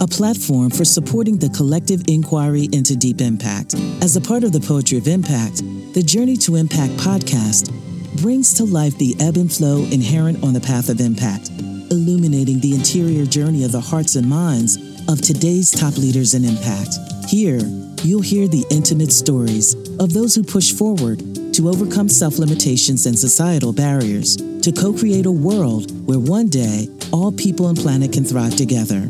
a platform for supporting the collective inquiry into deep impact. As a part of the Poetry of Impact, the Journey to Impact podcast brings to life the ebb and flow inherent on the path of impact, illuminating the interior journey of the hearts and minds of today's top leaders in impact. Here, you'll hear the intimate stories of those who push forward to overcome self limitations and societal barriers to co create a world where one day all people and planet can thrive together.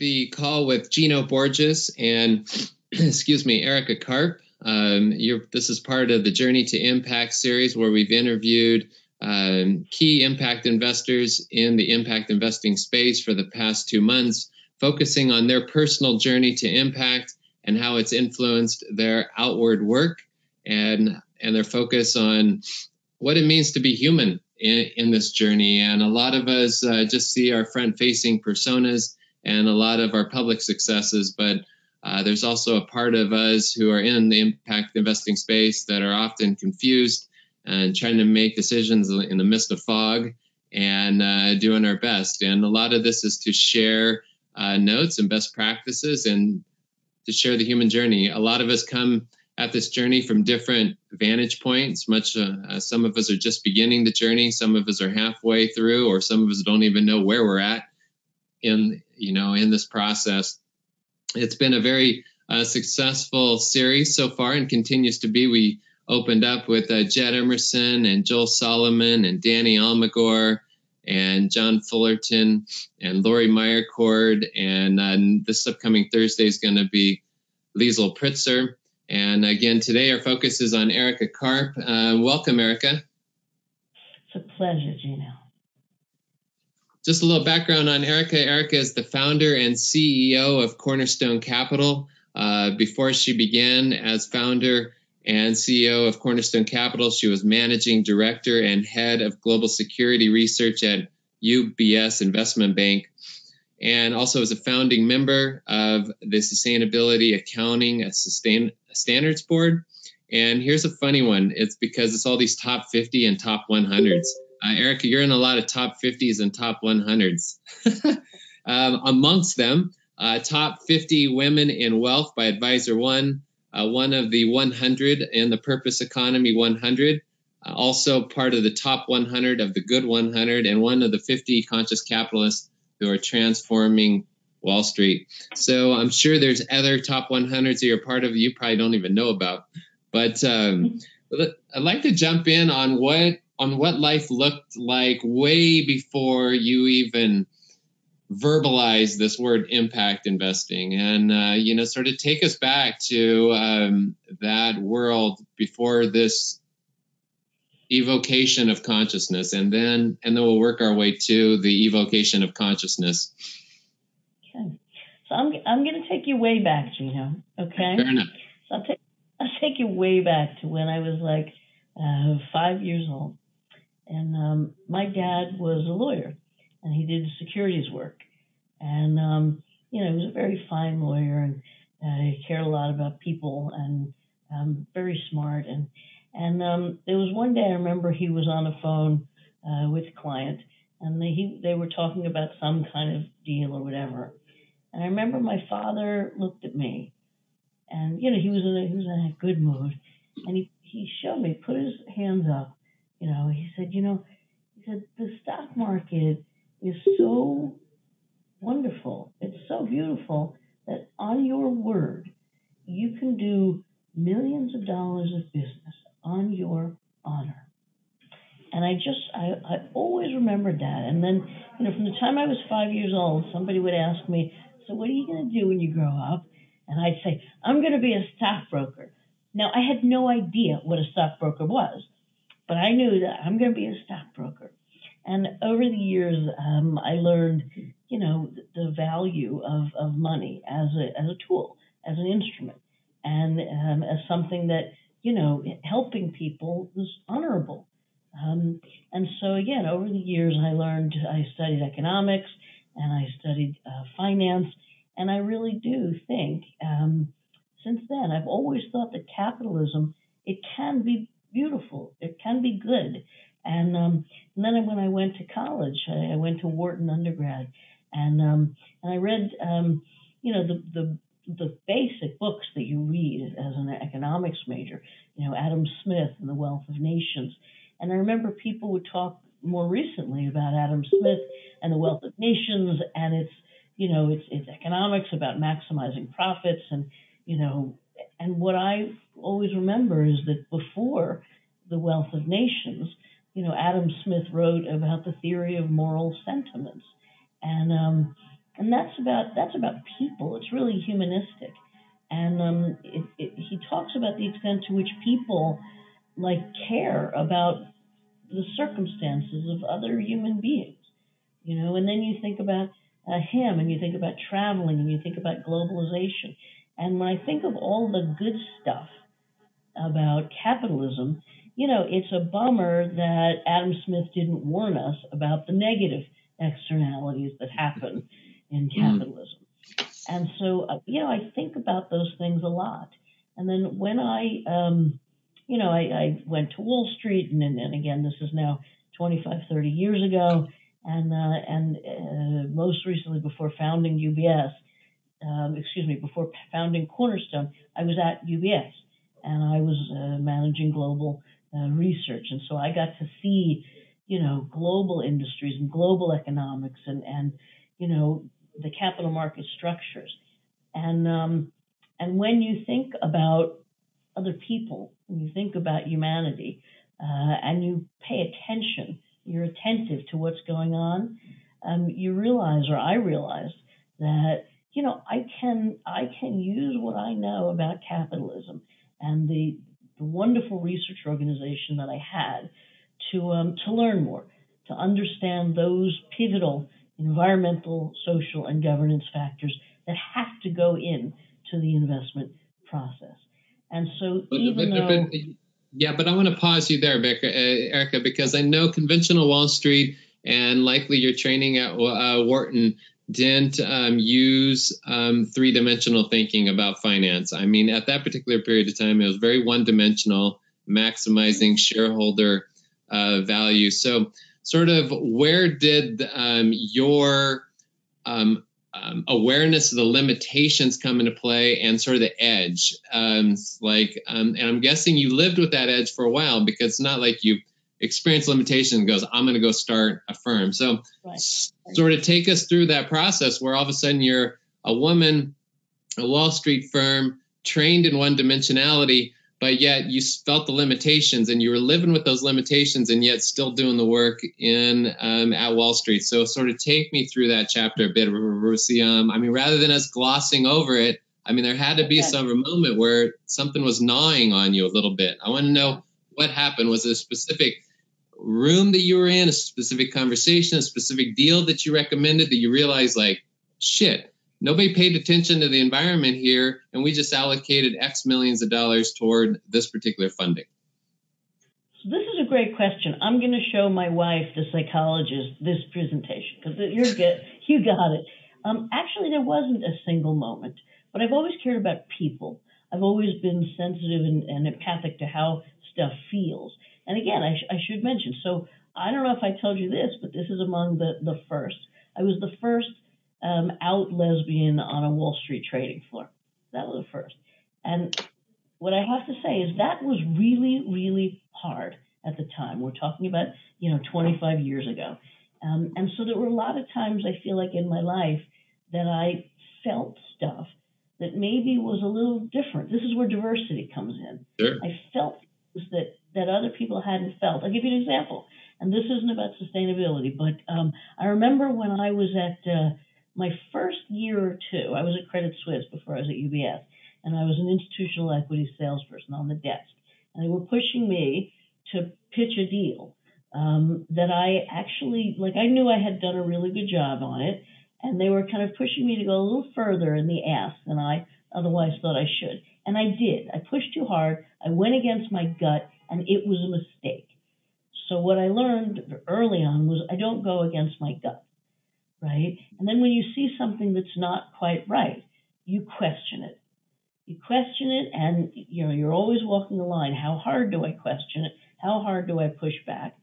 The call with Gino Borges and, excuse me, Erika Karp. Um, this is part of the Journey to Impact series where we've interviewed um, key impact investors in the impact investing space for the past two months, focusing on their personal journey to impact and how it's influenced their outward work and and their focus on what it means to be human in, in this journey. And a lot of us uh, just see our front facing personas and a lot of our public successes, but uh, there's also a part of us who are in the impact investing space that are often confused and trying to make decisions in the midst of fog and uh, doing our best. And a lot of this is to share uh, notes and best practices and to share the human journey. A lot of us come at this journey from different vantage points. Much uh, uh, some of us are just beginning the journey, some of us are halfway through, or some of us don't even know where we're at in you know in this process. It's been a very uh, successful series so far and continues to be. We opened up with uh, Jed Emerson and Joel Solomon and Danny Almagor and John Fullerton and Lori Meyercord. And uh, this upcoming Thursday is going to be Liesel Pritzker. And again, today our focus is on Erika Karp. Uh, welcome, Erika. It's a pleasure, Gino. Just a little background on Erika. Erika is the founder and CEO of Cornerstone Capital. Uh, before she began as founder, and CEO of Cornerstone Capital. She was managing director and head of global security research at UBS Investment Bank, and also as a founding member of the Sustainability Accounting Sustain Standards Board. And here's a funny one it's because it's all these top 50 and top 100s. Uh, Erika, you're in a lot of top 50s and top 100s. um, amongst them, uh, top 50 women in wealth by Advisor One, uh, one of the 100 in the Purpose Economy 100, uh, also part of the top 100 of the Good 100, and one of the 50 conscious capitalists who are transforming Wall Street. So I'm sure there's other top 100s that you're part of you probably don't even know about. But um, I'd like to jump in on what on what life looked like way before you even verbalize this word impact investing. And uh, you know sort of take us back to um, that world before this evocation of consciousness. And then and then we'll work our way to the evocation of consciousness. Okay. So i'm, I'm going to take you way back gino. Okay? Fair enough. So i'll take i'll take you way back to when i was like uh, five years old and um, my dad was a lawyer and he did securities work. And, um, you know, he was a very fine lawyer and uh, he cared a lot about people and um, very smart. And, and um, there was one day I remember he was on the phone uh, with a client and they, he, they were talking about some kind of deal or whatever. And I remember my father looked at me and, you know, he was in a, he was in a good mood and he, he showed me, put his hands up, you know, he said, you know, he said, the stock market is so wonderful. It's so beautiful that on your word, you can do millions of dollars of business on your honor. And I just, I, I always remembered that. And then, you know, from the time I was five years old, somebody would ask me, So what are you going to do when you grow up? And I'd say, I'm going to be a stockbroker. Now, I had no idea what a stockbroker was, but I knew that I'm going to be a stockbroker. And over the years, um, I learned, you know, the value of, of money as a, as a tool, as an instrument, and um, as something that, you know, helping people was honorable. Um, and so, again, over the years, I learned, I studied economics and I studied uh, finance. And I really do think, um, since then, I've always thought that capitalism, it can be beautiful, it can be good. And, um, and then when I went to college, I, I went to Wharton undergrad, and um, and I read, um, you know, the the the basic books that you read as an economics major, you know, Adam Smith and The Wealth of Nations. And I remember people would talk more recently about Adam Smith and The Wealth of Nations, and it's, you know, it's it's economics about maximizing profits, and you know, and what I always remember is that before The Wealth of Nations, you know, Adam Smith wrote about the theory of moral sentiments, and um, and that's about that's about people. It's really humanistic, and um, it, it, he talks about the extent to which people like care about the circumstances of other human beings, you know. And then you think about uh, him, and you think about traveling, and you think about globalization. And when I think of all the good stuff about capitalism, you know, it's a bummer that Adam Smith didn't warn us about the negative externalities that happen in mm. capitalism. And so, uh, you know, I think about those things a lot. And then when I, um, you know, I, I, went to Wall Street, and, and again, this is now 25, 30 years ago, and uh, and uh, most recently before founding UBS, um, excuse me, before founding Cornerstone, I was at UBS, and I was uh, managing global uh, research, and so I got to see, you know, global industries and global economics, and and you know, the capital market structures. And um, and when you think about other people, when you think about humanity, uh, and you pay attention, you're attentive to what's going on, um, you realize, or I realized, that you know I can I can use what I know about capitalism and the the wonderful research organization that I had to um, to learn more, to understand those pivotal environmental, social, and governance factors that have to go in to the investment process. And so, but, even but, though. But, yeah, but I want to pause you there, uh, Erika, because I know conventional Wall Street and likely your training at uh, Wharton didn't um, use um, three dimensional thinking about finance. I mean, at that particular period of time, it was very one dimensional, maximizing shareholder uh, value. So, sort of where did um, your um, um, awareness of the limitations come into play and sort of the edge um, like and i'm guessing you lived with that edge for a while because it's not like you experience limitations and goes i'm going to go start a firm so right. sort of take us through that process where all of a sudden you're a woman a wall street firm trained in one dimensionality but yet you felt the limitations and you were living with those limitations and yet still doing the work in um, at Wall Street. So sort of take me through that chapter a bit, Um, I mean, rather than us glossing over it, I mean, there had to be some moment where something was gnawing on you a little bit. I want to know what happened. Was it a specific room that you were in, a specific conversation, a specific deal that you recommended that you realized like, shit, nobody paid attention to the environment here, and we just allocated X millions of dollars toward this particular funding? So this is a great question. I'm going to show my wife, the psychologist, this presentation because you're good. you got it. Um, actually, there wasn't a single moment, but I've always cared about people. I've always been sensitive and, and empathic to how stuff feels. And again, I, sh- I should mention. So I don't know if I told you this, but this is among the the first. I was the first um, out lesbian on a Wall Street trading floor. That was the first. And what I have to say is that was really, really hard at the time. We're talking about, you know, 25 years ago. Um, and so there were a lot of times I feel like in my life that I felt stuff that maybe was a little different. This is where diversity comes in. Sure. I felt that that other people hadn't felt. I'll give you an example. And this isn't about sustainability, but um, I remember when I was at uh, my first year or two, I was at Credit Suisse before I was at UBS, and I was an institutional equity salesperson on the desk. And they were pushing me to pitch a deal um, that I actually, like, I knew I had done a really good job on it, and they were kind of pushing me to go a little further in the ask than I otherwise thought I should. And I did. I pushed too hard. I went against my gut, and it was a mistake. So what I learned early on was I don't go against my gut right? And then when you see something that's not quite right, you question it. You question it, and you know you're always walking the line. How hard do I question it? How hard do I push back?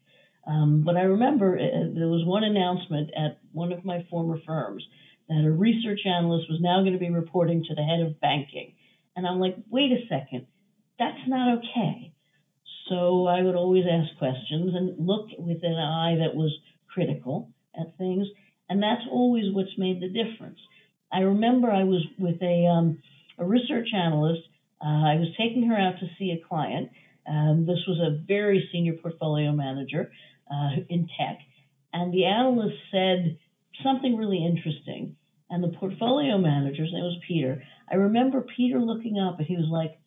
Um, but I remember uh, there was one announcement at one of my former firms that a research analyst was now going to be reporting to the head of banking. And I'm like, wait a second, that's not okay. So I would always ask questions and look with an eye that was critical at things. And that's always what's made the difference. I remember I was with a, um, a research analyst. Uh, I was taking her out to see a client. Um, this was a very senior portfolio manager uh, in tech. And the analyst said something really interesting. And the portfolio manager's name was Peter. I remember Peter looking up and he was like,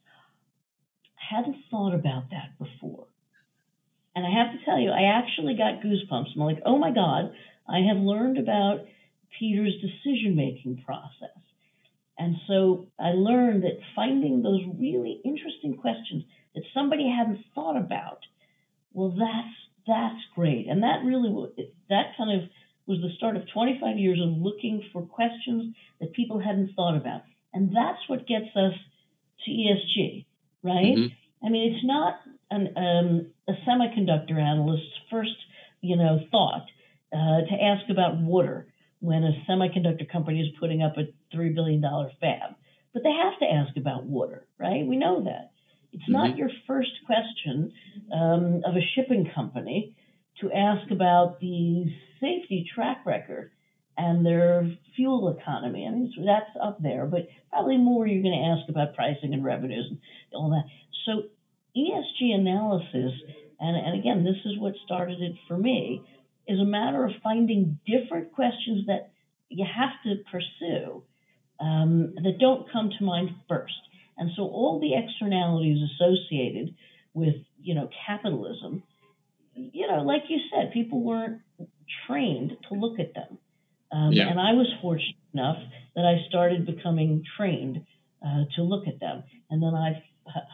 I hadn't thought about that before. And I have to tell you, I actually got goosebumps. I'm like, oh my God, I have learned about Peter's decision making process. And so I learned that finding those really interesting questions that somebody hadn't thought about, well, that's that's great. And that really that kind of was the start of 25 years of looking for questions that people hadn't thought about. And that's what gets us to ESG, right? Mm-hmm. I mean, it's not an, um, a semiconductor analyst's first, you know, thought uh, to ask about water when a semiconductor company is putting up a $3 billion fab. But they have to ask about water, right? We know that. It's mm-hmm. not your first question um, of a shipping company to ask about the safety track record and their fuel economy. I mean, that's up there, but probably more you're going to ask about pricing and revenues and all that. So ESG analysis, and, and again, this is what started it for me, is a matter of finding different questions that you have to pursue um, that don't come to mind first. And so all the externalities associated with, you know, capitalism, you know, like you said, people weren't trained to look at them. Um, yeah. And I was fortunate enough that I started becoming trained uh, to look at them. And then I,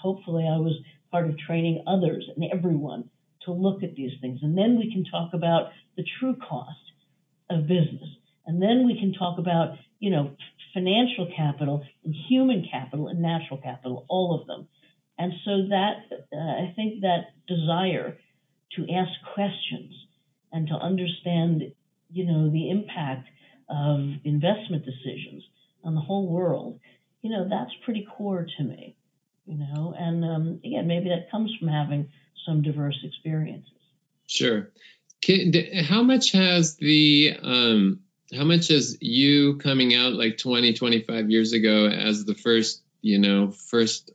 hopefully, I was part of training others and everyone to look at these things. And then we can talk about the true cost of business. And then we can talk about, you know, financial capital and human capital and natural capital, all of them. And so that, uh, I think that desire to ask questions and to understand, you know, the impact of investment decisions on the whole world, you know, that's pretty core to me, you know. And um, again, maybe that comes from having some diverse experiences. Sure. How much has the um, how much has you coming out like 20 25 years ago as the first you know first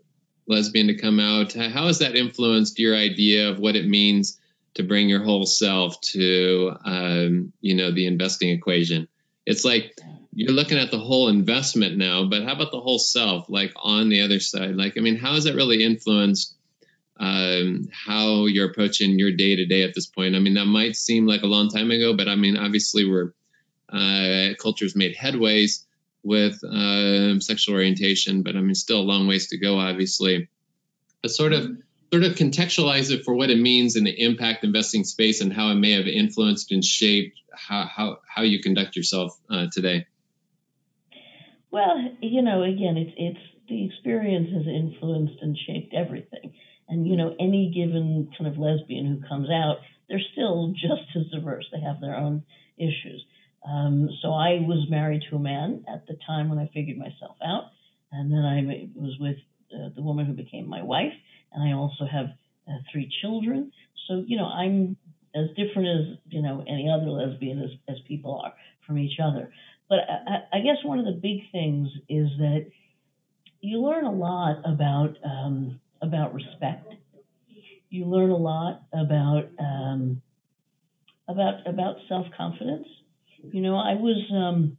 lesbian to come out how has that influenced your idea of what it means to bring your whole self to um, you know the investing equation it's like you're looking at the whole investment now but how about the whole self like on the other side like i mean how has it really influenced um, how you're approaching your day to day at this point. I mean, that might seem like a long time ago, but I mean, obviously, we're uh, culture's made headways with um, sexual orientation, but I mean, still a long ways to go, obviously. But sort of, sort of contextualize it for what it means in the impact investing space and how it may have influenced and shaped how how, how you conduct yourself uh, today. Well, you know, again, it's it's the experience has influenced and shaped everything. And, you know, any given kind of lesbian who comes out, they're still just as diverse. They have their own issues. Um, so I was married to a man at the time when I figured myself out. And then I was with uh, the woman who became my wife. And I also have uh, three children. So, you know, I'm as different as, you know, any other lesbian as, as people are from each other. But I, I guess one of the big things is that you learn a lot about um, about respect. You learn a lot about um, about about self confidence. You know, I was, um,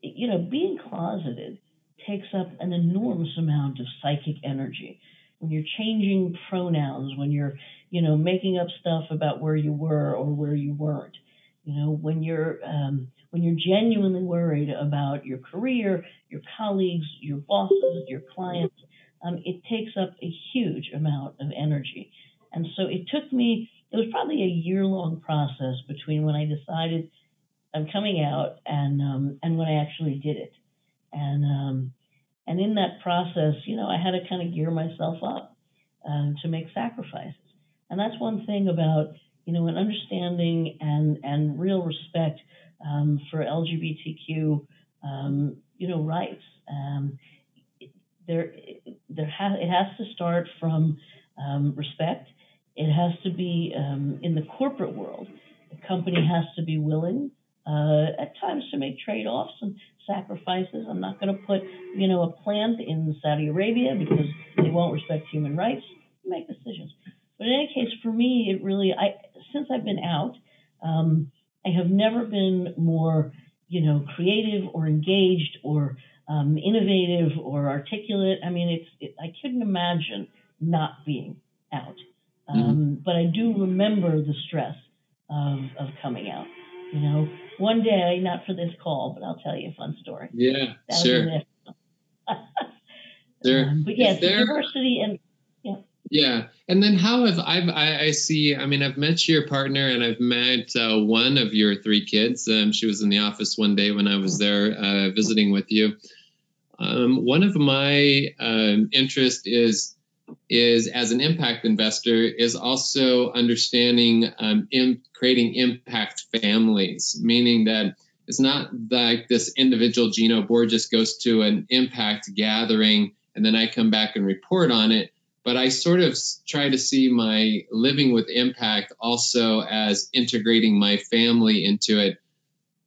you know, being closeted takes up an enormous amount of psychic energy. When you're changing pronouns, when you're, you know, making up stuff about where you were or where you weren't. You know, when you're um, when you're genuinely worried about your career, your colleagues, your bosses, your clients, um, it takes up a huge amount of energy. And so it took me, it was probably a year long process between when I decided I'm coming out and, um, and when I actually did it. And, um, and in that process, you know, I had to kind of gear myself up um, to make sacrifices. And that's one thing about, you know, an understanding and and real respect um, for LGBTQ, um, you know, rights. Um, there, there ha- it has to start from um, respect. It has to be um, in the corporate world. The company has to be willing uh, at times to make trade-offs and sacrifices. I'm not going to put, you know, a plant in Saudi Arabia because they won't respect human rights. Make decisions. But in any case, for me, it really, I since I've been out, um, I have never been more, you know, creative or engaged or um, innovative or articulate. I mean, it's it, I couldn't imagine not being out. Mm-hmm. Um, mm-hmm. But I do remember the stress of, of coming out. You know, one day, not for this call, but I'll tell you a fun story. Yeah, that sure. there, um, but yes, there, diversity and yeah. Yeah, and then how have I've, I, I see? I mean, I've met your partner, and I've met uh, one of your three kids. Um, she was in the office one day when I was there uh, visiting with you. Um, one of my um, interest is is as an impact investor is also understanding um, in creating impact families, meaning that it's not like this individual Gino Borges goes to an impact gathering and then I come back and report on it. But I sort of try to see my living with impact also as integrating my family into it.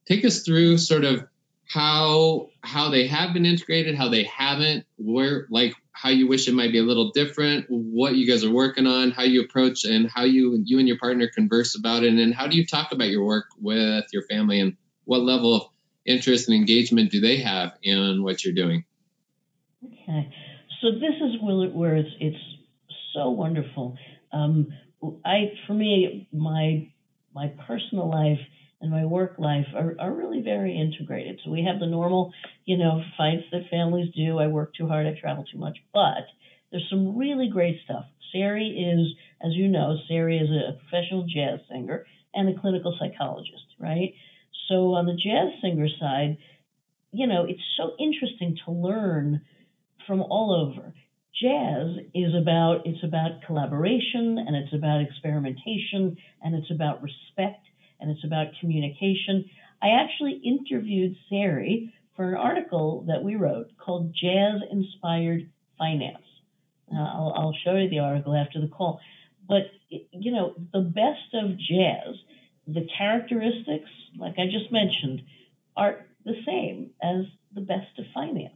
Take us through sort of how how they have been integrated, how they haven't, where like how you wish it might be a little different, what you guys are working on, how you approach and how you you and your partner converse about it, and then how do you talk about your work with your family and what level of interest and engagement do they have in what you're doing? Okay, so this is where it's it's so wonderful. Um, I for me my my personal life and my work life are, are really very integrated. So we have the normal, you know, fights that families do. I work too hard, I travel too much, but there's some really great stuff. Sari is, as you know, Sari is a professional jazz singer and a clinical psychologist, right? So on the jazz singer side, you know, it's so interesting to learn from all over. Jazz is about it's about collaboration and it's about experimentation and it's about respect and it's about communication. I actually interviewed Sari for an article that we wrote called Jazz Inspired Finance. Uh, I'll, I'll show you the article after the call. But, you know, the best of jazz, the characteristics, like I just mentioned, are the same as the best of finance.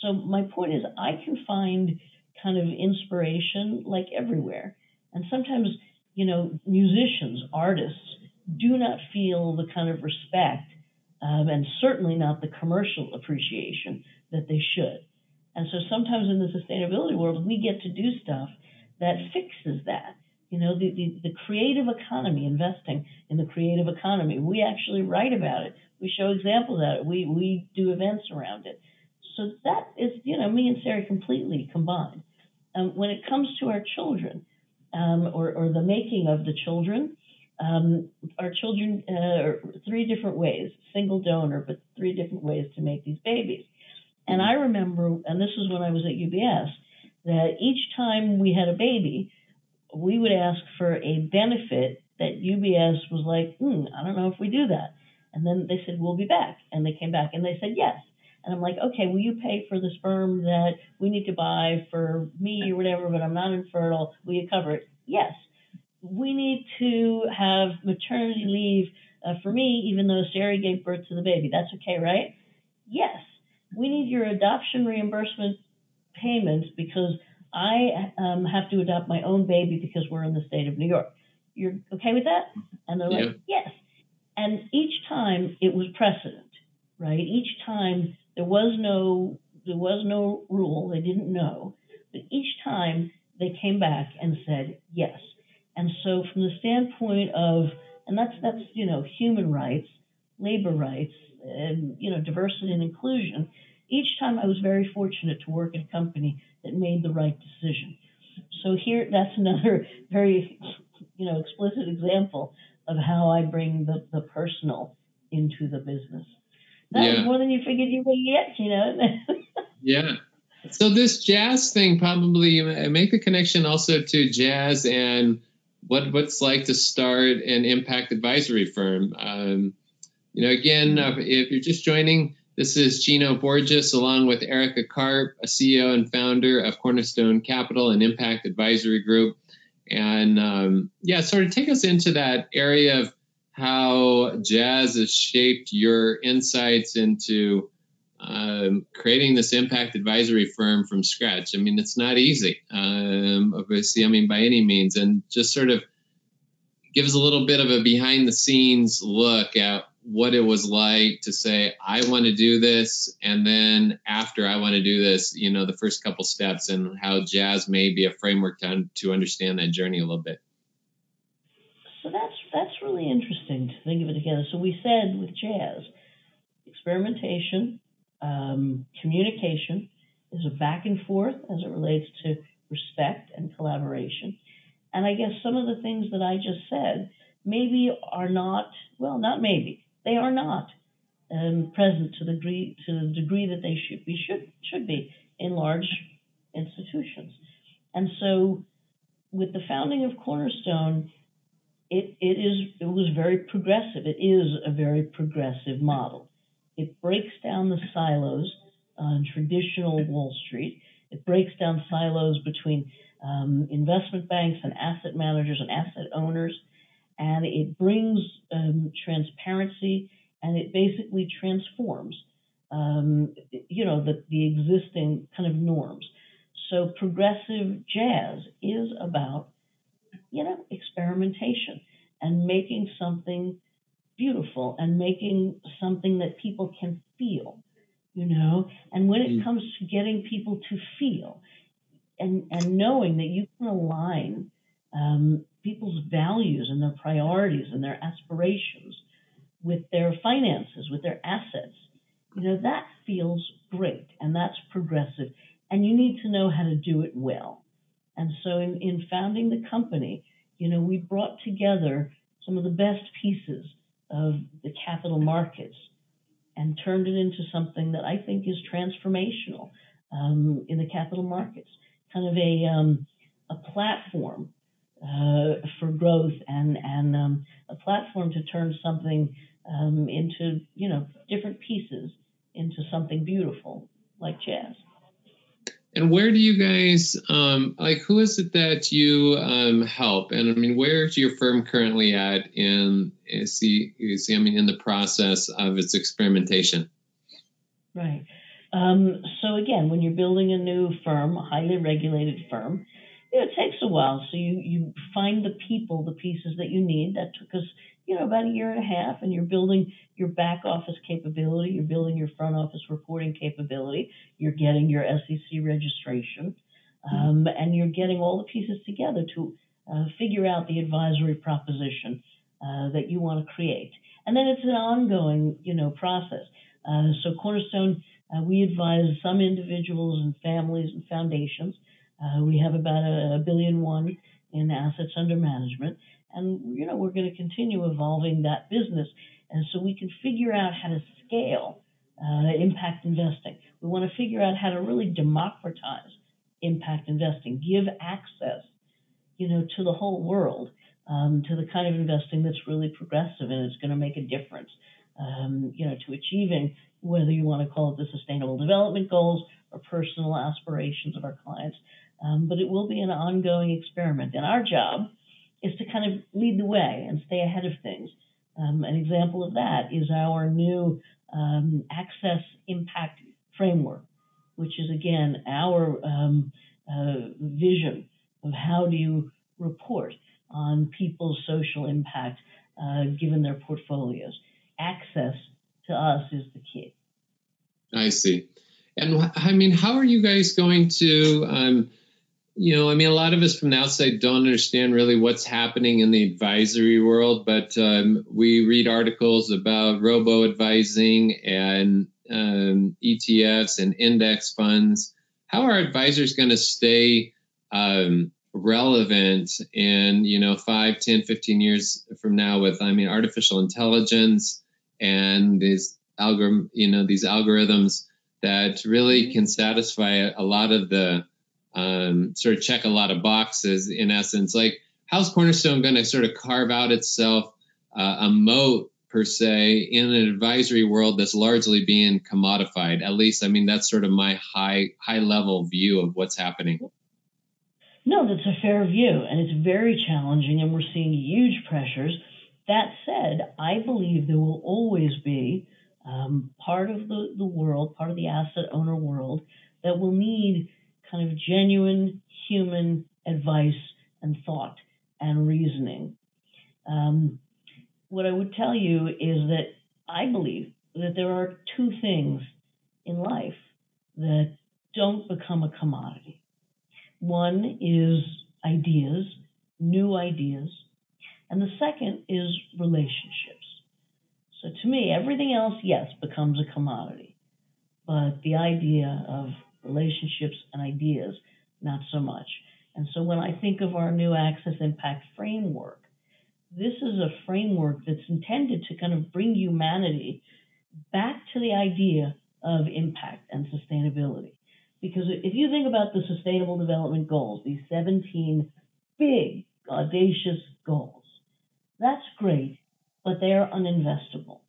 So my point is, I can find kind of inspiration like everywhere. And sometimes, you know, musicians, artists, do not feel the kind of respect um, and certainly not the commercial appreciation that they should. And so sometimes in the sustainability world, we get to do stuff that fixes that. You know, the, the, the creative economy, investing in the creative economy, we actually write about it. We show examples of it. We, we do events around it. So that is, you know, me and Sari completely combined. Um, when it comes to our children, um, or, or the making of the children, um, our children uh, three different ways, single donor, but three different ways to make these babies. And I remember, and this is when I was at UBS, that each time we had a baby, we would ask for a benefit that UBS was like, hmm, I don't know if we do that. And then they said, we'll be back. And they came back and they said, yes. And I'm like, okay, will you pay for the sperm that we need to buy for me or whatever, but I'm not infertile? Will you cover it? Yes we need to have maternity leave uh, for me, even though Sari gave birth to the baby. That's okay, right? Yes. We need your adoption reimbursement payments because I um, have to adopt my own baby because we're in the state of New York. You're okay with that? And they're yeah. like, yes. And each time it was precedent, right? Each time there was no there was no rule. They didn't know, but each time they came back and said yes. And so, from the standpoint of, and that's that's you know human rights, labor rights, and you know diversity and inclusion. Each time, I was very fortunate to work at a company that made the right decision. So here, that's another very you know explicit example of how I bring the, the personal into the business. That yeah. was more than you figured you would get, you know. yeah. So this jazz thing probably uh, make the connection also to jazz and what what's like to start an impact advisory firm. Um, you know, again, uh, if you're just joining, this is Gino Borges along with Erika Karp, a CEO and founder of Cornerstone Capital and Impact Advisory Group. And um, yeah, sort of take us into that area of how jazz has shaped your insights into um, creating this impact advisory firm from scratch. I mean, it's not easy, um, obviously, I mean, by any means, and just sort of gives a little bit of a behind the scenes look at what it was like to say, I want to do this. And then after I want to do this, you know, the first couple steps and how jazz may be a framework to, to understand that journey a little bit. So that's, that's really interesting to think of it together. So we said with jazz, experimentation, um, communication is a back and forth as it relates to respect and collaboration. And I guess some of the things that I just said maybe are not, well, not maybe, they are not um, present to the degree to the degree that they should be should should be in large institutions. And so, with the founding of Cornerstone, it, it is it was very progressive. It is a very progressive model. It breaks down the silos on traditional Wall Street. It breaks down silos between um, investment banks and asset managers and asset owners and it brings um, transparency and it basically transforms um, you know the, the existing kind of norms so progressive jazz is about you know experimentation and making something beautiful and making something that people can feel you know and when it mm. comes to getting people to feel and and knowing that you can align um, people's values and their priorities and their aspirations with their finances, with their assets, you know, that feels great and that's progressive. And you need to know how to do it well. And so in, in founding the company, you know, we brought together some of the best pieces of the capital markets and turned it into something that I think is transformational um, in the capital markets, kind of a, um, a platform uh, for growth and and um, a platform to turn something um, into you know different pieces into something beautiful like jazz. And where do you guys um, like? Who is it that you um, help? And I mean, where is your firm currently at in see, see I mean, in the process of its experimentation? Right. Um, so again, when you're building a new firm, a highly regulated firm, it takes a while. So you you find the people, the pieces that you need. That took us, you know, about a year and a half, and you're building your back office capability, you're building your front office reporting capability, you're getting your SEC registration, um, and you're getting all the pieces together to uh, figure out the advisory proposition uh, that you want to create. And then it's an ongoing, you know, process. Uh, so Cornerstone, uh, we advise some individuals and families and foundations uh, we have about a, a billion one in assets under management, and you know we're going to continue evolving that business, and so we can figure out how to scale uh, impact investing. We want to figure out how to really democratize impact investing, give access, you know, to the whole world um, to the kind of investing that's really progressive and it's going to make a difference, um, you know, to achieving whether you want to call it the sustainable development goals or personal aspirations of our clients. Um, but it will be an ongoing experiment. And our job is to kind of lead the way and stay ahead of things. Um, an example of that is our new um, Access Impact Framework, which is again our um, uh, vision of how do you report on people's social impact uh, given their portfolios. Access to us is the key. I see. And I mean, how are you guys going to? You know, I mean, a lot of us from the outside don't understand really what's happening in the advisory world, but um, we read articles about robo advising and um, ETFs and index funds. How are advisors going to stay um, relevant in, you know, 5, 10, 15 years from now with, I mean, artificial intelligence and these algorithm, you know, these algorithms that really can satisfy a lot of the um, sort of check a lot of boxes in essence. Like, how's Cornerstone going to sort of carve out itself uh, a moat per se in an advisory world that's largely being commodified? At least, I mean, that's sort of my high high level view of what's happening. No, that's a fair view, and it's very challenging, and we're seeing huge pressures. That said, I believe there will always be um, part of the, the world, part of the asset owner world, that will need kind of genuine human advice and thought and reasoning. Um, what I would tell you is that I believe that there are two things in life that don't become a commodity. One is ideas, new ideas, and the second is relationships. So to me, everything else, yes, becomes a commodity. But the idea of relationships and ideas, not so much. And so when I think of our new Access Impact framework, this is a framework that's intended to kind of bring humanity back to the idea of impact and sustainability. Because if you think about the Sustainable Development Goals, these 17 big, audacious goals, that's great but they are uninvestable.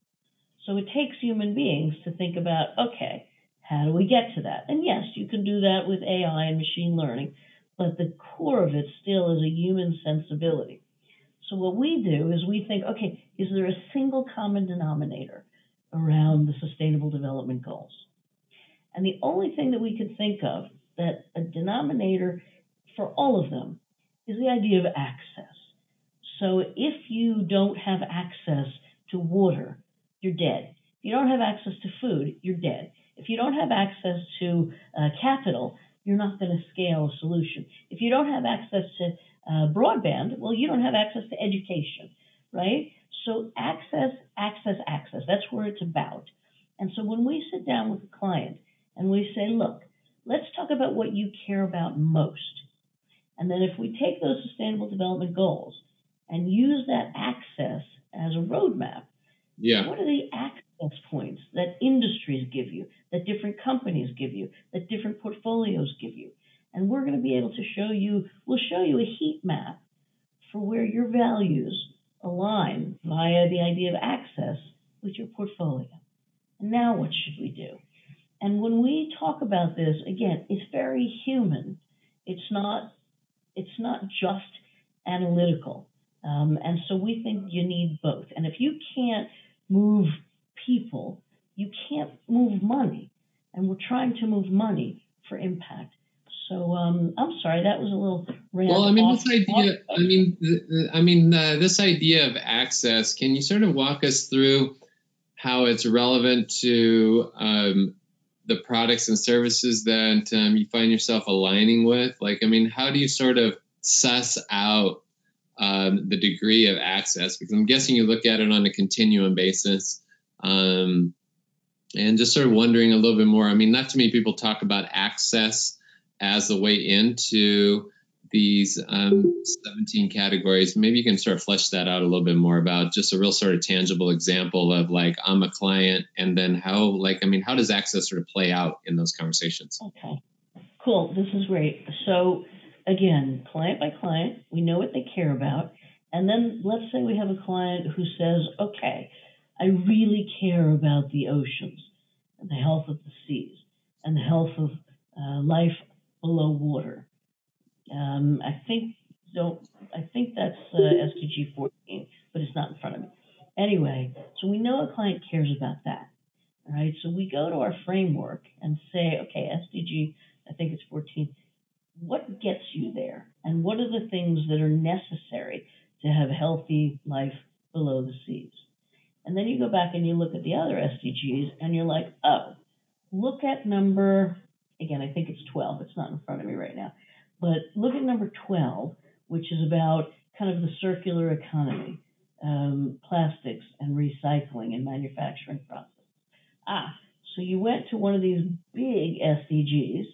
So it takes human beings to think about, okay, how do we get to that? And yes, you can do that with AI and machine learning, but the core of it still is a human sensibility. So what we do is we think, okay, is there a single common denominator around the sustainable development goals? And the only thing that we could think of that a denominator for all of them is the idea of access. So if you don't have access to water, you're dead. If you don't have access to food, you're dead. If you don't have access to uh, capital, you're not going to scale a solution. If you don't have access to uh, broadband, well, you don't have access to education, right? So access, access, access. That's where it's about. And so when we sit down with a client and we say, look, let's talk about what you care about most. And then if we take those sustainable development goals and use that access as a roadmap. Yeah. What are the access points that industries give you, that different companies give you, that different portfolios give you? And we're going to be able to show you, we'll show you a heat map for where your values align via the idea of access with your portfolio. And now what should we do? And when we talk about this, again, it's very human. It's not it's not just analytical. Um, and so we think you need both. And if you can't move people, you can't move money. And we're trying to move money for impact. So um, I'm sorry, that was a little well. I mean, off, this idea. Off. I mean, I mean, uh, this idea of access. Can you sort of walk us through how it's relevant to um, the products and services that um, you find yourself aligning with? Like, I mean, how do you sort of suss out um, the degree of access because I'm guessing you look at it on a continuum basis. Um, and just sort of wondering a little bit more. I mean, not too many people talk about access as the way into these um, 17 categories. Maybe you can sort of flesh that out a little bit more about just a real sort of tangible example of like I'm a client, and then how like I mean, how does access sort of play out in those conversations? Okay, cool. This is great. So again, client by client, we know what they care about. And then let's say we have a client who says, okay, I really care about the oceans and the health of the seas and the health of uh, life below water. Um, I think don't I think that's uh, SDG 14, but it's not in front of me. Anyway, so we know a client cares about that. Right, so we go to our framework and say, okay, SDG, I think it's 14 what gets you there and what are the things that are necessary to have healthy life below the seas. And then you go back and you look at the other SDGs and you're like, oh, look at number, again, I think it's 12. It's not in front of me right now. But look at number 12, which is about kind of the circular economy, um, plastics and recycling and manufacturing process. Ah, so you went to one of these big SDGs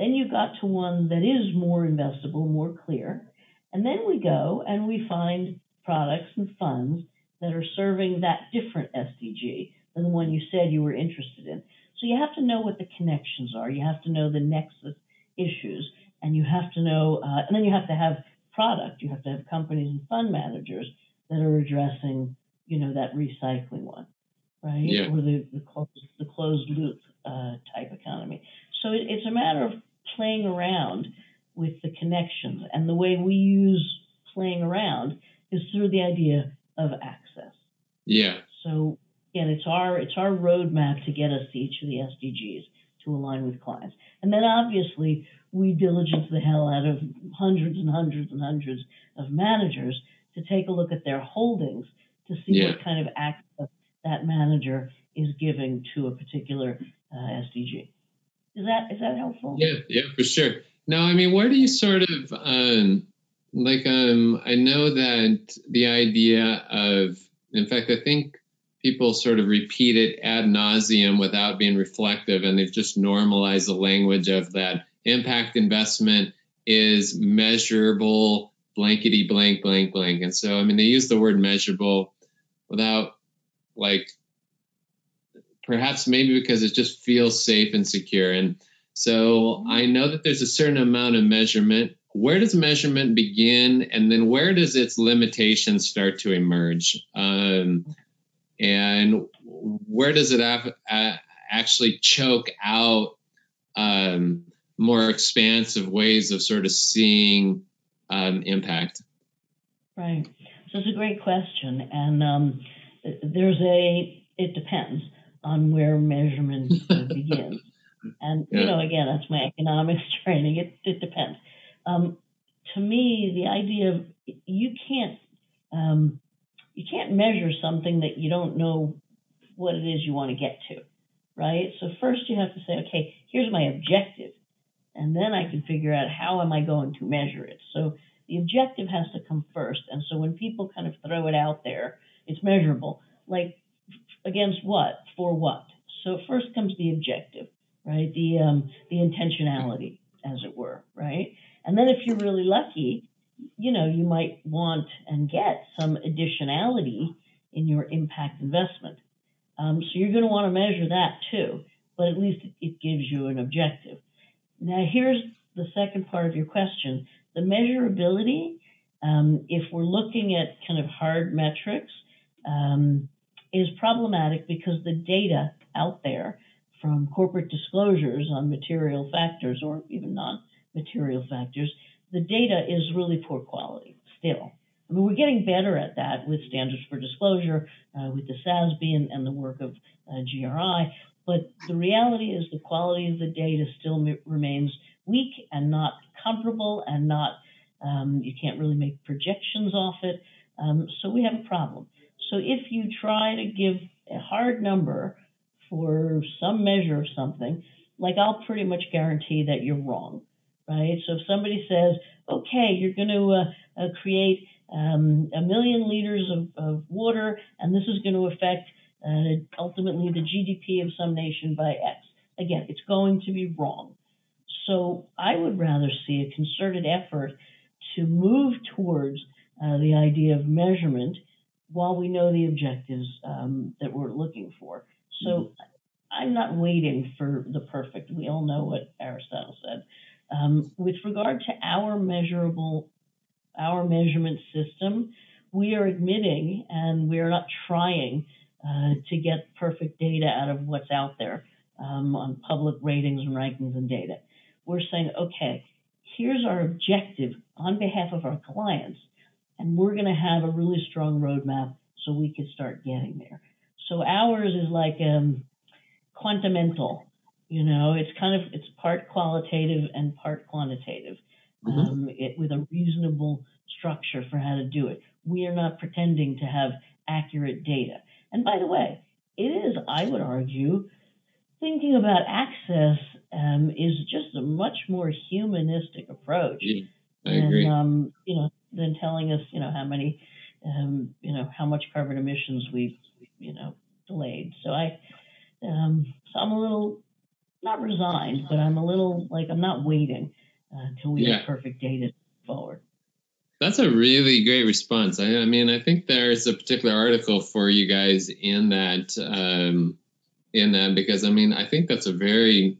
then you got to one that is more investable, more clear. And then we go and we find products and funds that are serving that different SDG than the one you said you were interested in. So you have to know what the connections are. You have to know the nexus issues, and you have to know, uh, and then you have to have product. You have to have companies and fund managers that are addressing, you know, that recycling one, right? Yeah. Or the the closed, the closed loop uh, type economy. So it, it's a matter of playing around with the connections, and the way we use playing around is through the idea of access. Yeah. So again, it's our it's our roadmap to get us to each of the SDGs to align with clients, and then obviously we diligence the hell out of hundreds and hundreds and hundreds of managers to take a look at their holdings to see Yeah. what kind of access that manager is giving to a particular uh, SDG. Is that is that helpful? Yeah, yeah, for sure. Now, I mean, where do you sort of um, like? Um, I know that the idea of, in fact, I think people sort of repeat it ad nauseum without being reflective, and they've just normalized the language of that impact investment is measurable, blankety blank, blank, blank. And so, I mean, they use the word measurable without like perhaps maybe because it just feels safe and secure. And so I know that there's a certain amount of measurement. Where does measurement begin, and then where does its limitations start to emerge? Um, and where does it have, uh, actually choke out um, more expansive ways of sort of seeing um, impact? Right. So it's a great question, and um, there's a. It depends on where measurement begins, and Yeah. you know, again, that's my economics training. It it depends. Um, to me, the idea of you can't um, you can't measure something that you don't know what it is you want to get to, right? So first you have to say, okay, here's my objective, and then I can figure out how am I going to measure it. So the objective has to come first. And so when people kind of throw it out there, it's measurable. Like against what? For what? So first comes the objective, right? The um, the intentionality, as it were, right? And then if you're really lucky, you know, you might want and get some additionality in your impact investment. Um, so you're going to want to measure that too, but at least it, gives you an objective. Now here's the second part of your question the measurability, um, if we're looking at kind of hard metrics, um, is problematic because the data out there from corporate disclosures on material factors or even non material factors, the data is really poor quality still. I mean, we're getting better at that with standards for disclosure, uh, with the SASB and, and the work of uh, GRI. But the reality is the quality of the data still m- remains weak and not comparable and not, um, you can't really make projections off it. Um, so we have a problem. So if you try to give a hard number for some measure of something, like I'll pretty much guarantee that you're wrong, right? So if somebody says, okay, you're going to uh, uh, create um, a million liters of, of water, and this is going to affect uh, ultimately the GDP of some nation by X. Again, it's going to be wrong. So I would rather see a concerted effort to move towards uh, the idea of measurement while we know the objectives um, that we're looking for. So I'm not waiting for the perfect. We all know what Aristotle said. Um, with regard to our measurable, our measurement system, we are admitting and we are not trying uh, to get perfect data out of what's out there um, on public ratings and rankings and data. We're saying, okay, here's our objective on behalf of our clients, and we're going to have a really strong roadmap so we can start getting there. So ours is like um, quantamental. You know, it's kind of it's part qualitative and part quantitative, Mhm. um, it, with a reasonable structure for how to do it. We are not pretending to have accurate data. And by the way, it is, I would argue, thinking about access um, is just a much more humanistic approach Yeah, I than agree. um, you know than telling us you know how many um, you know how much carbon emissions we've you know delayed. So I um, so I'm a little not resigned, but I'm a little like I'm not waiting uh, until we Yeah. have perfect data forward. That's a really great response. I, I mean, I think there's a particular article for you guys in that, um, in that because I mean, I think that's a very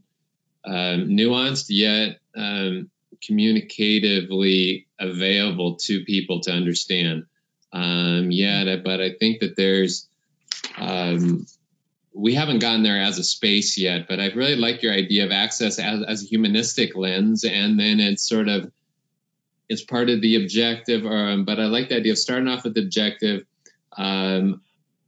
um, nuanced yet um, communicatively available to people to understand um, yet. But I think that there's um, we haven't gotten there as a space yet, but I really like your idea of access as, as a humanistic lens, and then it's sort of it's part of the objective. Um, but I like the idea of starting off with the objective, um,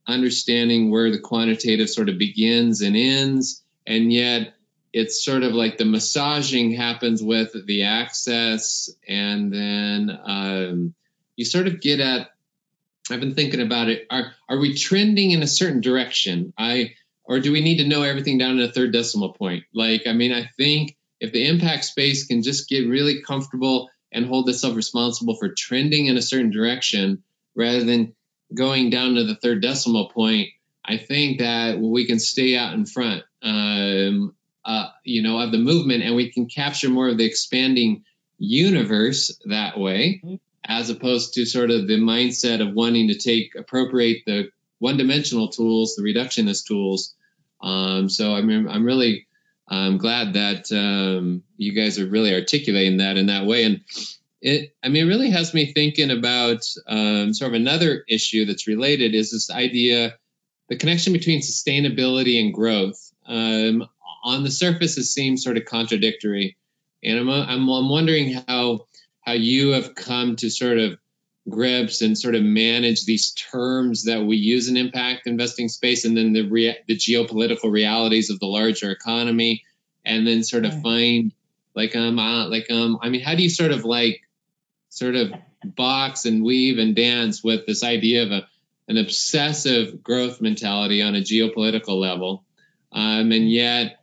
understanding where the quantitative sort of begins and ends, and yet it's sort of like the massaging happens with the access, and then um, you sort of get at I've been thinking about it. Are are we trending in a certain direction? I or do we need to know everything down to a third decimal point? Like, I mean, I think if the impact space can just get really comfortable and hold itself responsible for trending in a certain direction rather than going down to the third decimal point, I think that we can stay out in front, um, uh, you know, of the movement, and we can capture more of the expanding universe that way. As opposed to sort of the mindset of wanting to take appropriate the one-dimensional tools, the reductionist tools. Um, so I'm I'm really I'm glad that um, you guys are really articulating that in that way, and it I mean it really has me thinking about um, sort of another issue that's related is this idea the connection between sustainability and growth. Um, on the surface, it seems sort of contradictory, and I'm I'm, I'm wondering how how you have come to sort of grips and sort of manage these terms that we use in impact investing space and then the rea- the geopolitical realities of the larger economy and then sort of find like um uh, like um I mean how do you sort of like sort of box and weave and dance with this idea of a an obsessive growth mentality on a geopolitical level um and yet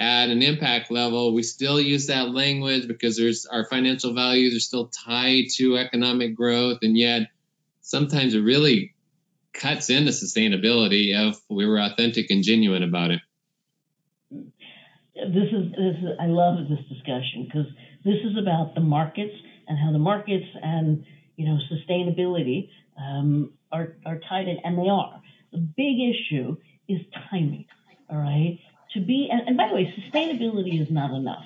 at an impact level, we still use that language because there's our financial values are still tied to economic growth, and yet sometimes it really cuts into sustainability if we were authentic and genuine about it. This is this is I love this discussion because this is about the markets and how the markets and you know sustainability um, are are tied in, and they are. The big issue is timing. All right to be and, and by the way, sustainability is not enough.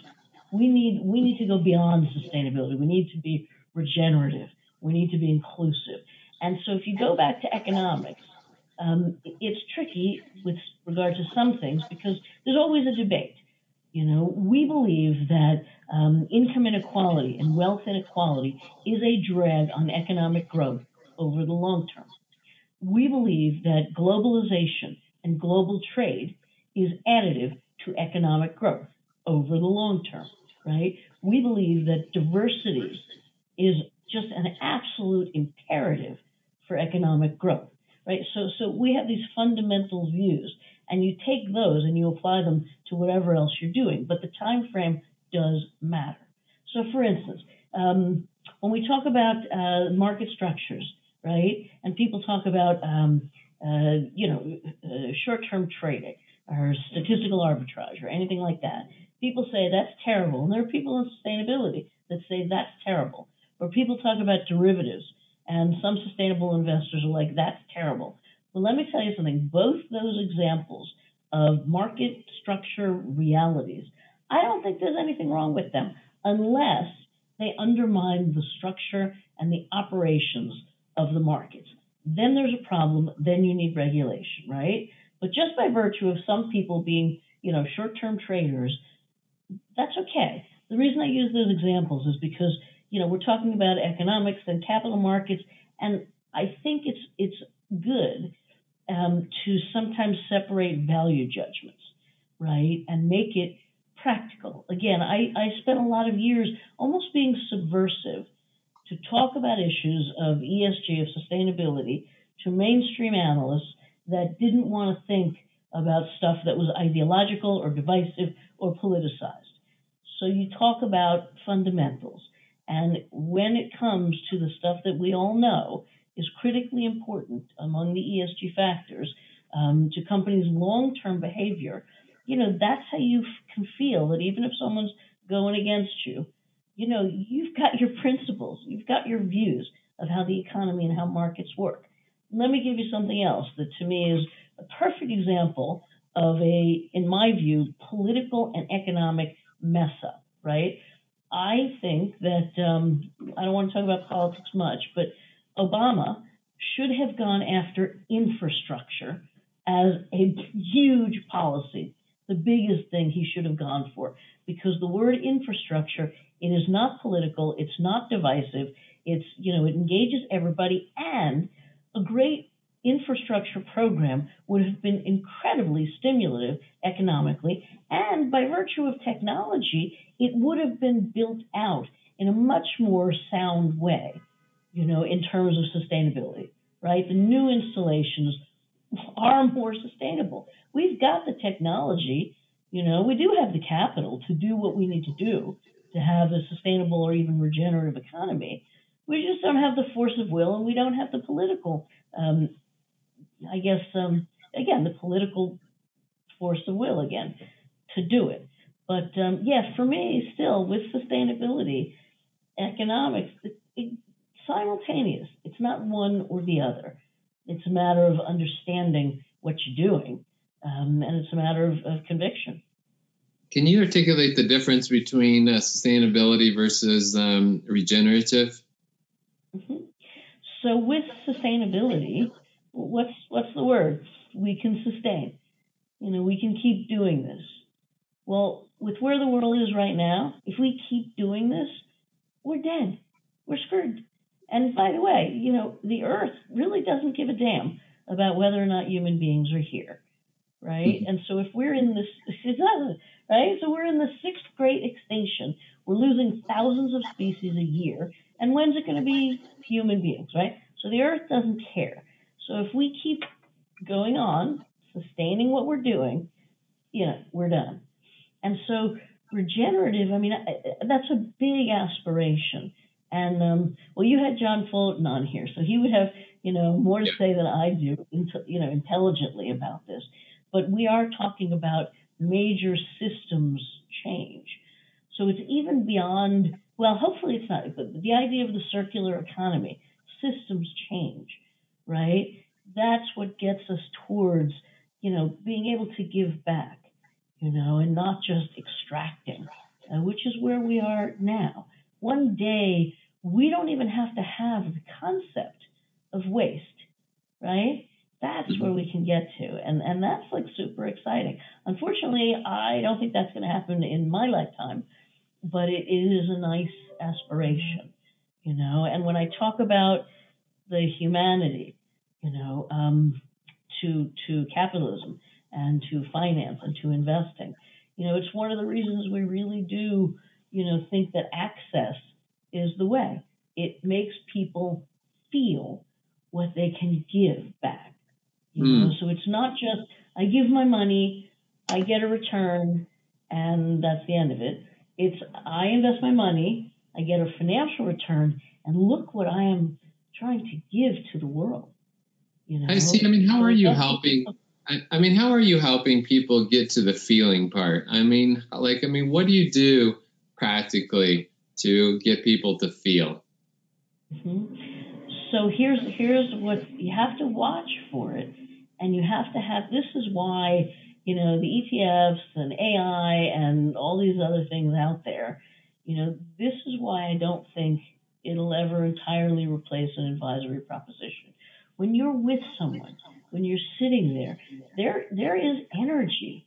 We need we need to go beyond sustainability. We need to be regenerative. We need to be inclusive. And so if you go back to economics, um, it's tricky with regard to some things because there's always a debate. You know, we believe that um, income inequality and wealth inequality is a drag on economic growth over the long term. We believe that globalization and global trade is additive to economic growth over the long term, right? We believe that diversity is just an absolute imperative for economic growth, right? So, so we have these fundamental views, and you take those and you apply them to whatever else you're doing, but the time frame does matter. So, for instance, um, when we talk about uh, market structures, right, and people talk about um, uh, you know uh, short-term trading, or statistical arbitrage or anything like that. People say that's terrible, and there are people in sustainability that say that's terrible. Or people talk about derivatives, and some sustainable investors are like, that's terrible. Well, let me tell you something. Both those examples of market structure realities, I don't think there's anything wrong with them unless they undermine the structure and the operations of the markets. Then there's a problem. Then you need regulation, right? But just by virtue of some people being, you know, short-term traders, that's okay. The reason I use those examples is because, you know, we're talking about economics and capital markets, and I think it's it's good um, to sometimes separate value judgments, right, and make it practical. Again, I, I spent a lot of years almost being subversive to talk about issues of ESG, of sustainability, to mainstream analysts that didn't want to think about stuff that was ideological or divisive or politicized. So you talk about fundamentals. And when it comes to the stuff that we all know is critically important among the ESG factors um, to companies' long term behavior, you know, that's how you f- can feel that even if someone's going against you, you know, you've got your principles, you've got your views of how the economy and how markets work let me give you something else that to me is a perfect example of a, in my view, political and economic mess up, right? I think that um, I don't want to talk about politics much, but Obama should have gone after infrastructure as a huge policy, the biggest thing he should have gone for, because the word infrastructure it is not political, it's not divisive, it's you know it engages everybody, and a great infrastructure program would have been incredibly stimulative economically, and by virtue of technology, it would have been built out in a much more sound way, you know, in terms of sustainability, right? The new installations are more sustainable. We've got the technology, you know, we do have the capital to do what we need to do to have a sustainable or even regenerative economy. We just don't have the force of will and we don't have the political um, I guess, um, again, the political force of will again to do it. But um, yeah, for me, still with sustainability, economics, it, it, simultaneous. It's not one or the other. It's a matter of understanding what you're doing, um, and it's a matter of, of, conviction. Can you articulate the difference between uh, sustainability versus um, regenerative? So, with sustainability, what's what's the word? We can sustain. You know, we can keep doing this. Well, with where the world is right now, if we keep doing this, we're dead. We're screwed. And by the way, you know, the earth really doesn't give a damn about whether or not human beings are here. Right? Mm-hmm. And so if we're in this it doesn't, right? So we're in the sixth great extinction. We're losing thousands of species a year. And when's it going to be human beings, right? So the earth doesn't care. So if we keep going on, sustaining what we're doing, you know, we're done. And so regenerative, I mean, that's a big aspiration. And um, well, you had John Fullerton on here, so he would have, you know, more to say than I do, you know, intelligently about this. But we are talking about major systems change. So it's even beyond, well, hopefully it's not, but the idea of the circular economy, systems change right? That's what gets us towards, you know, being able to give back, you know, and not just extracting, uh, which is where we are now. One day, we don't even have to have the concept of waste, right? That's mm-hmm. where we can get to. And, and that's like super exciting. Unfortunately, I don't think that's going to happen in my lifetime, but it is a nice aspiration, you know. And when I talk about the humanity, you know, um, to to capitalism and to finance and to investing. You know, it's one of the reasons we really do, you know, think that access is the way. It makes people feel what they can give back. You mm. know, so it's not just I give my money, I get a return, and that's the end of it. It's I invest my money, I get a financial return, and look what I am trying to give to the world. You know? I see. I mean, how are you helping? I, I mean, how are you helping people get to the feeling part? I mean, like, I mean, what do you do practically to get people to feel? Mm-hmm. So here's here's what you have to watch for it, and you have to have. This is why you know the ETFs and AI and all these other things out there. You know, this is why I don't think it'll ever entirely replace an advisory proposition. When you're with someone, when you're sitting there, there there is energy.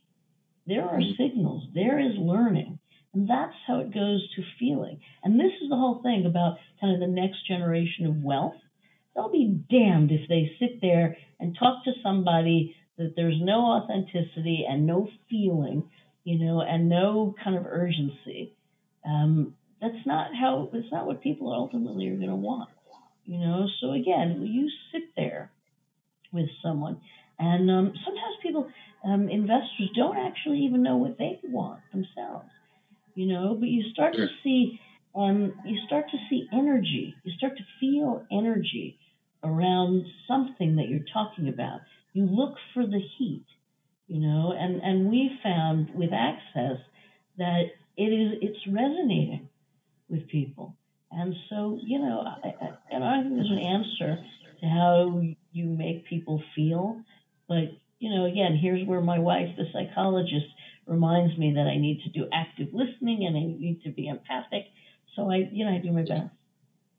There are mm-hmm. signals. There is learning. And that's how it goes to feeling. And this is the whole thing about kind of the next generation of wealth. They'll be damned if they sit there and talk to somebody that there's no authenticity and no feeling, you know, and no kind of urgency. Um, that's not how. That's not what people ultimately are going to want. You know, so again, you sit there with someone, and um, sometimes people, um, investors, don't actually even know what they want themselves. You know, but you start to see, um, you start to see energy. You start to feel energy around something that you're talking about. You look for the heat. You know, and and we found with access that it is it's resonating with people. And so, you know, I, I, and I think there's an answer to how you make people feel. But, you know, again, here's where my wife, the psychologist, reminds me that I need to do active listening and I need to be empathic. So I, you know, I do my best.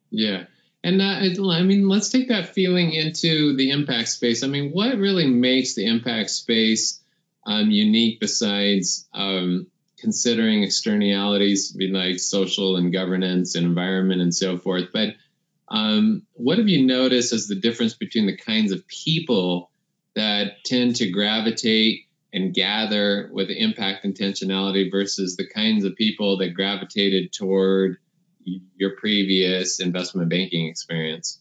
Yeah. And uh, I mean, let's take that feeling into the impact space. I mean, what really makes the impact space um, unique besides um, considering externalities, like social and governance and environment and so forth? But um, what have you noticed as the difference between the kinds of people that tend to gravitate and gather with impact intentionality versus the kinds of people that gravitated toward your previous investment banking experience?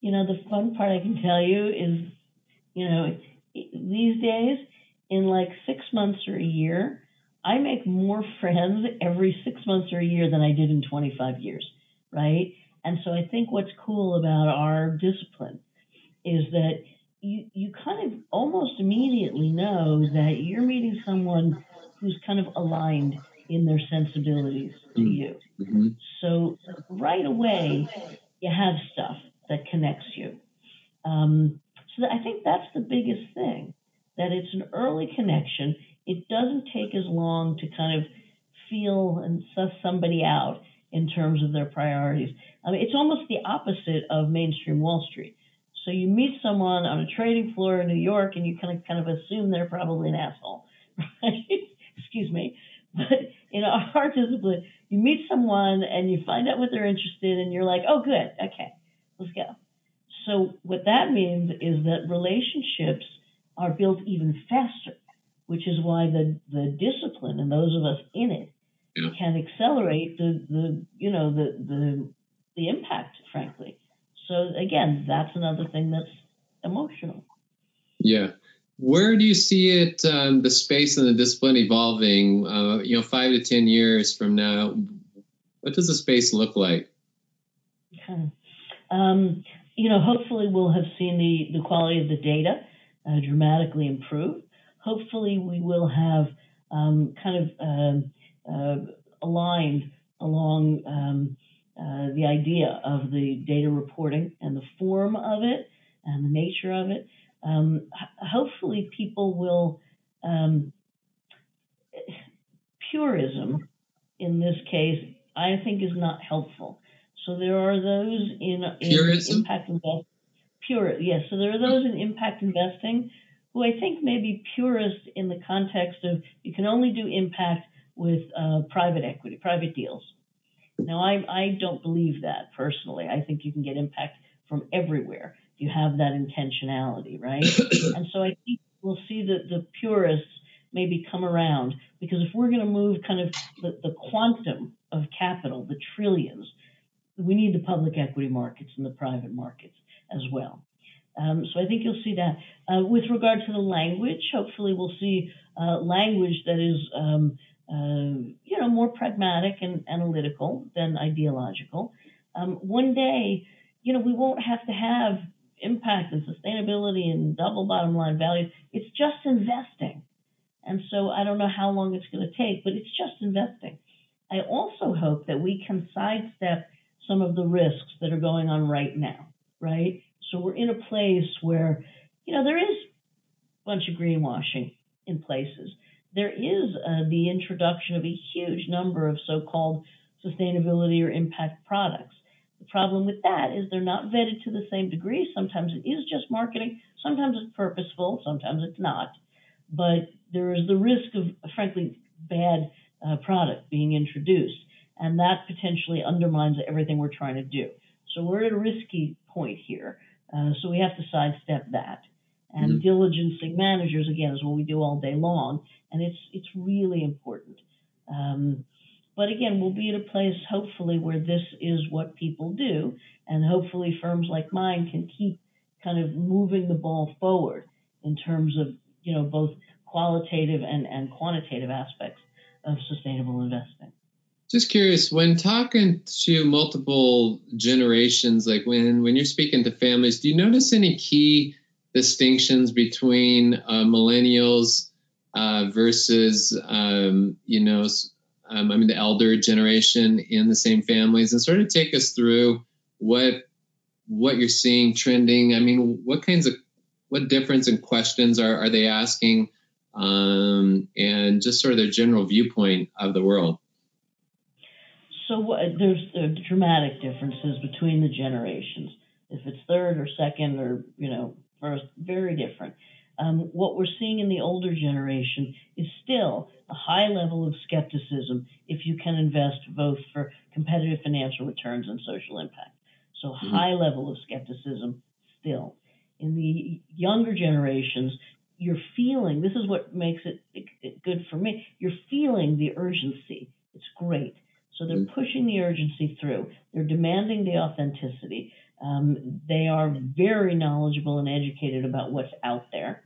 You know, the fun part I can tell you is, you know, these days, in like six months or a year, I make more friends every six months or a year than I did in 25 years, right? And so I think what's cool about our discipline is that you, you kind of almost immediately know that you're meeting someone who's kind of aligned in their sensibilities to mm-hmm. you. Mm-hmm. So right away, you have stuff that connects you. Um, so I think that's the biggest thing that it's an early connection. It doesn't take as long to kind of feel and suss somebody out in terms of their priorities. I mean, it's almost the opposite of mainstream Wall Street. So you meet someone on a trading floor in New York, and you kind of kind of assume they're probably an asshole, right? Excuse me. But in our discipline, you meet someone and you find out what they're interested in, and you're like, oh, good, okay, let's go. So what that means is that relationships are built even faster, which is why the the discipline and those of us in it yeah. can accelerate the the you know the the the impact, frankly. So again, that's another thing that's emotional. Yeah. Where do you see it, um, the space and the discipline evolving? Uh, you know, five to ten years from now, what does the space look like? Okay. Um, you know, hopefully we'll have seen the, the quality of the data uh, dramatically improve. Hopefully we will have um, kind of um, uh, aligned along um, uh, the idea of the data reporting and the form of it and the nature of it. Um, hopefully, people will. Um, purism, in this case, I think is not helpful. So there are those in, in impact investing. Pure, yes. So there are those in impact investing who I think may be purist in the context of you can only do impact with uh, private equity, private deals. Now, I, I don't believe that personally. I think you can get impact from everywhere. You have that intentionality, right? and so I think we'll see that the purists maybe come around because if we're going to move kind of the, the quantum of capital, the trillions, we need the public equity markets and the private markets as well. Um, so I think you'll see that. Uh, with regard to the language, hopefully we'll see uh, language that is um, uh, you know, more pragmatic and analytical than ideological. Um, one day, you know, we won't have to have impact and sustainability and double bottom line value. It's just investing. And so I don't know how long it's going to take, but it's just investing. I also hope that we can sidestep some of the risks that are going on right now, right? So we're in a place where, you know, there is a bunch of greenwashing in places there is uh, the introduction of a huge number of so called sustainability or impact products. Problem with that is they're not vetted to the same degree. Sometimes it is just marketing, sometimes it's purposeful, sometimes it's not. But there is the risk of, frankly, bad uh, product being introduced, and that potentially undermines everything we're trying to do. So we're at a risky point here. Uh, so we have to sidestep that. And mm-hmm. diligencing managers, again, is what we do all day long and it's it's really important. Um, but again, we'll be at a place hopefully where this is what people do, and hopefully firms like mine can keep kind of moving the ball forward in terms of you know both qualitative and, and quantitative aspects of sustainable investing. Just curious, when talking to multiple generations, like when when you're speaking to families, do you notice any key distinctions between uh, millennials uh, versus um, you know um, I mean the elder generation in the same families, and sort of take us through what what you're seeing trending. I mean, what kinds of what difference in questions are are they asking, um, and and just sort of their general viewpoint of the world? So there's uh, dramatic differences between the generations. If it's third or second or you know first, very different. Um, what we're seeing in the older generation is still a high level of skepticism if you can invest both for competitive financial returns and social impact. So mm-hmm. high level of skepticism still. In the younger generations, you're feeling this is what makes it, it good for me. You're feeling the urgency. It's great. So they're mm-hmm. pushing the urgency through. They're demanding the authenticity. Um, they are very knowledgeable and educated about what's out there.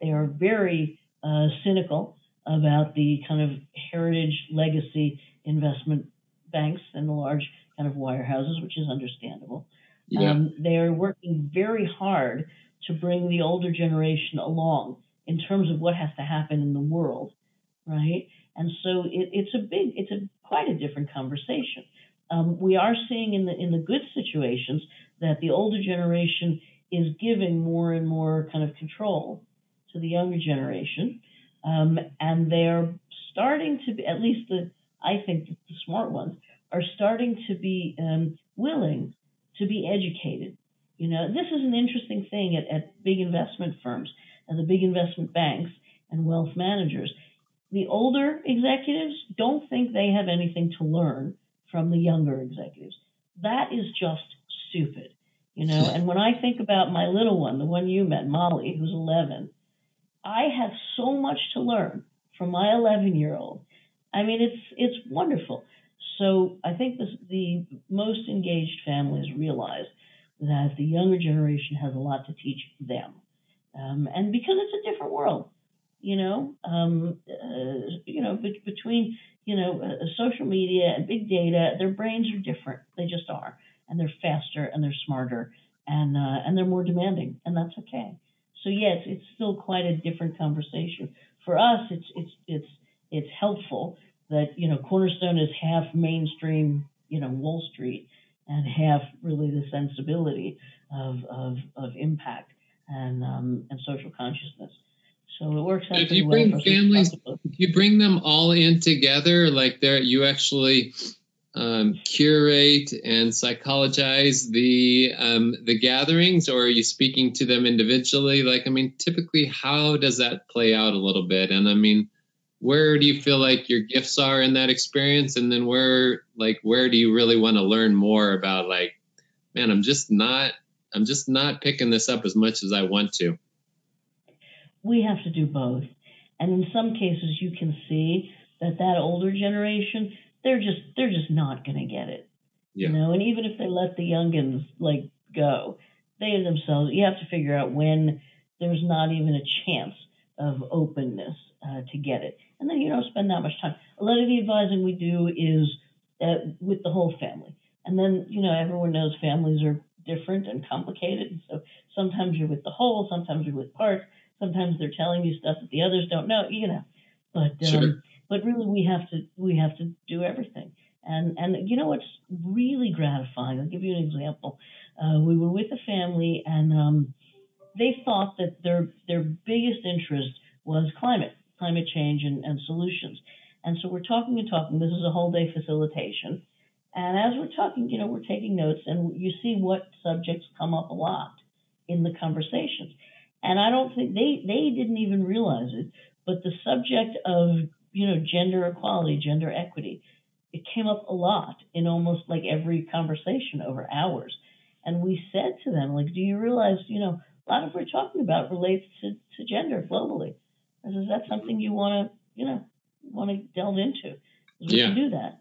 They are very uh, cynical about the kind of heritage legacy investment banks and the large kind of wirehouses, which is understandable. Yeah. Um, they are working very hard to bring the older generation along in terms of what has to happen in the world, right? And so it, it's a big, it's a quite a different conversation. Um, we are seeing in the in the good situations that the older generation is giving more and more kind of control to the younger generation, um, and they are starting to be at least the I think the smart ones are starting to be um, willing to be educated. You know, this is an interesting thing at, at big investment firms and the big investment banks and wealth managers. The older executives don't think they have anything to learn from the younger executives. That is just stupid, you know. and when I think about my little one, the one you met, Molly, who's 11, I have so much to learn from my 11 year old. I mean, it's it's wonderful. So I think this, the most engaged families realize that the younger generation has a lot to teach them, um, and because it's a different world, you know, um, uh, you know, be- between you know uh, social media and big data, their brains are different. They just are, and they're faster and they're smarter and uh, and they're more demanding, and that's okay. So yes, it's still quite a different conversation. For us, it's it's it's it's helpful that you know Cornerstone is half mainstream, you know Wall Street, and half really the sensibility of of, of impact and um, and social consciousness. So it works out. If you bring well families, if you bring them all in together, like there, you actually um, curate and psychologize the um, the gatherings, or are you speaking to them individually? Like, I mean, typically, how does that play out a little bit? And I mean, where do you feel like your gifts are in that experience, and then where, like, where do you really want to learn more about? Like, man, I'm just not, I'm just not picking this up as much as I want to. We have to do both, and in some cases, you can see that that older generation they're just they're just not going to get it. Yeah. You know, and even if they let the youngins like go, they themselves you have to figure out when there's not even a chance of openness uh, to get it, and then you don't spend that much time. A lot of the advising we do is uh, with the whole family, and then you know everyone knows families are different and complicated, so sometimes you're with the whole, sometimes you're with parts, sometimes they're telling you stuff that the others don't know, you know. But um, sure but really we have to we have to do everything. And and you know what's really gratifying? I'll give you an example. Uh, we were with a family, and um, they thought that their their biggest interest was climate, climate change, and, and solutions. And so we're talking and talking. This is a whole day facilitation. And as we're talking, you know, we're taking notes, and you see what subjects come up a lot in the conversations. And I don't think they they didn't even realize it, but the subject of you know, gender equality, gender equity. It came up a lot in almost like every conversation over hours. And we said to them, like, do you realize, you know, a lot of what we're talking about relates to, to gender globally. I Is that something you want to, you know, want to delve into? We yeah. can do that.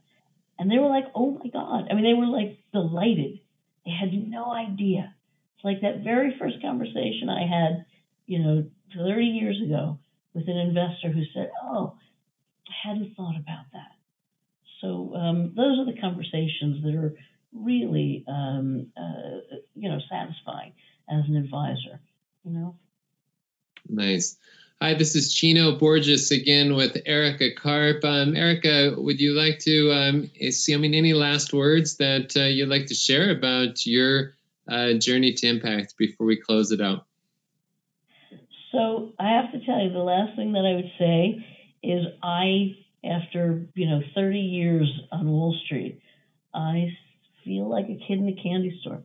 And they were like, oh my God. I mean, they were like delighted. They had no idea. It's like that very first conversation I had, you know, 30 years ago with an investor who said, oh, hadn't thought about that. So um, those are the conversations that are really, um, uh, you know, satisfying as an advisor. You know. Nice. Hi, this is Chino Borges again with Erika Karp. Um, Erika, would you like to um, see? I mean, any last words that uh, you'd like to share about your uh, journey to impact before we close it out? So I have to tell you, the last thing that I would say is I, after you know 30 years on Wall Street, I feel like a kid in a candy store.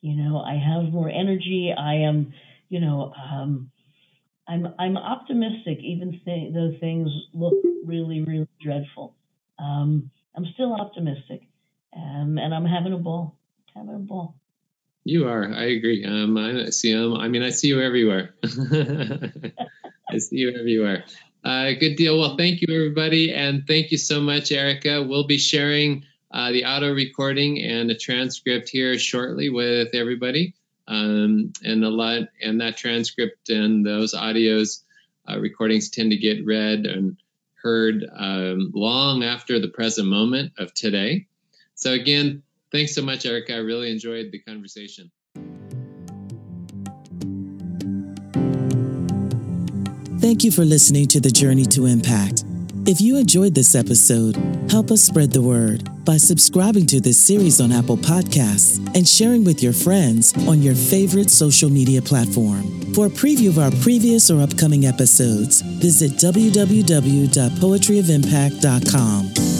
You know, I have more energy. I am, you know, um, I'm I'm optimistic, even th- though things look really really dreadful. Um, I'm still optimistic, um, and I'm having a ball. Having a ball. You are. I agree. Um, I see. Um, I mean, I see you everywhere. I see you everywhere. Uh, good deal. Well, thank you, everybody, and thank you so much, Erika. We'll be sharing uh, the auto recording and a transcript here shortly with everybody. Um, and a lot, and that transcript and those audios uh, recordings tend to get read and heard um, long after the present moment of today. So again, thanks so much, Erika. I really enjoyed the conversation. Thank you for listening to the Journey to Impact. If you enjoyed this episode, help us spread the word by subscribing to this series on Apple Podcasts and sharing with your friends on your favorite social media platform. For a preview of our previous or upcoming episodes, visit www.poetryofimpact.com.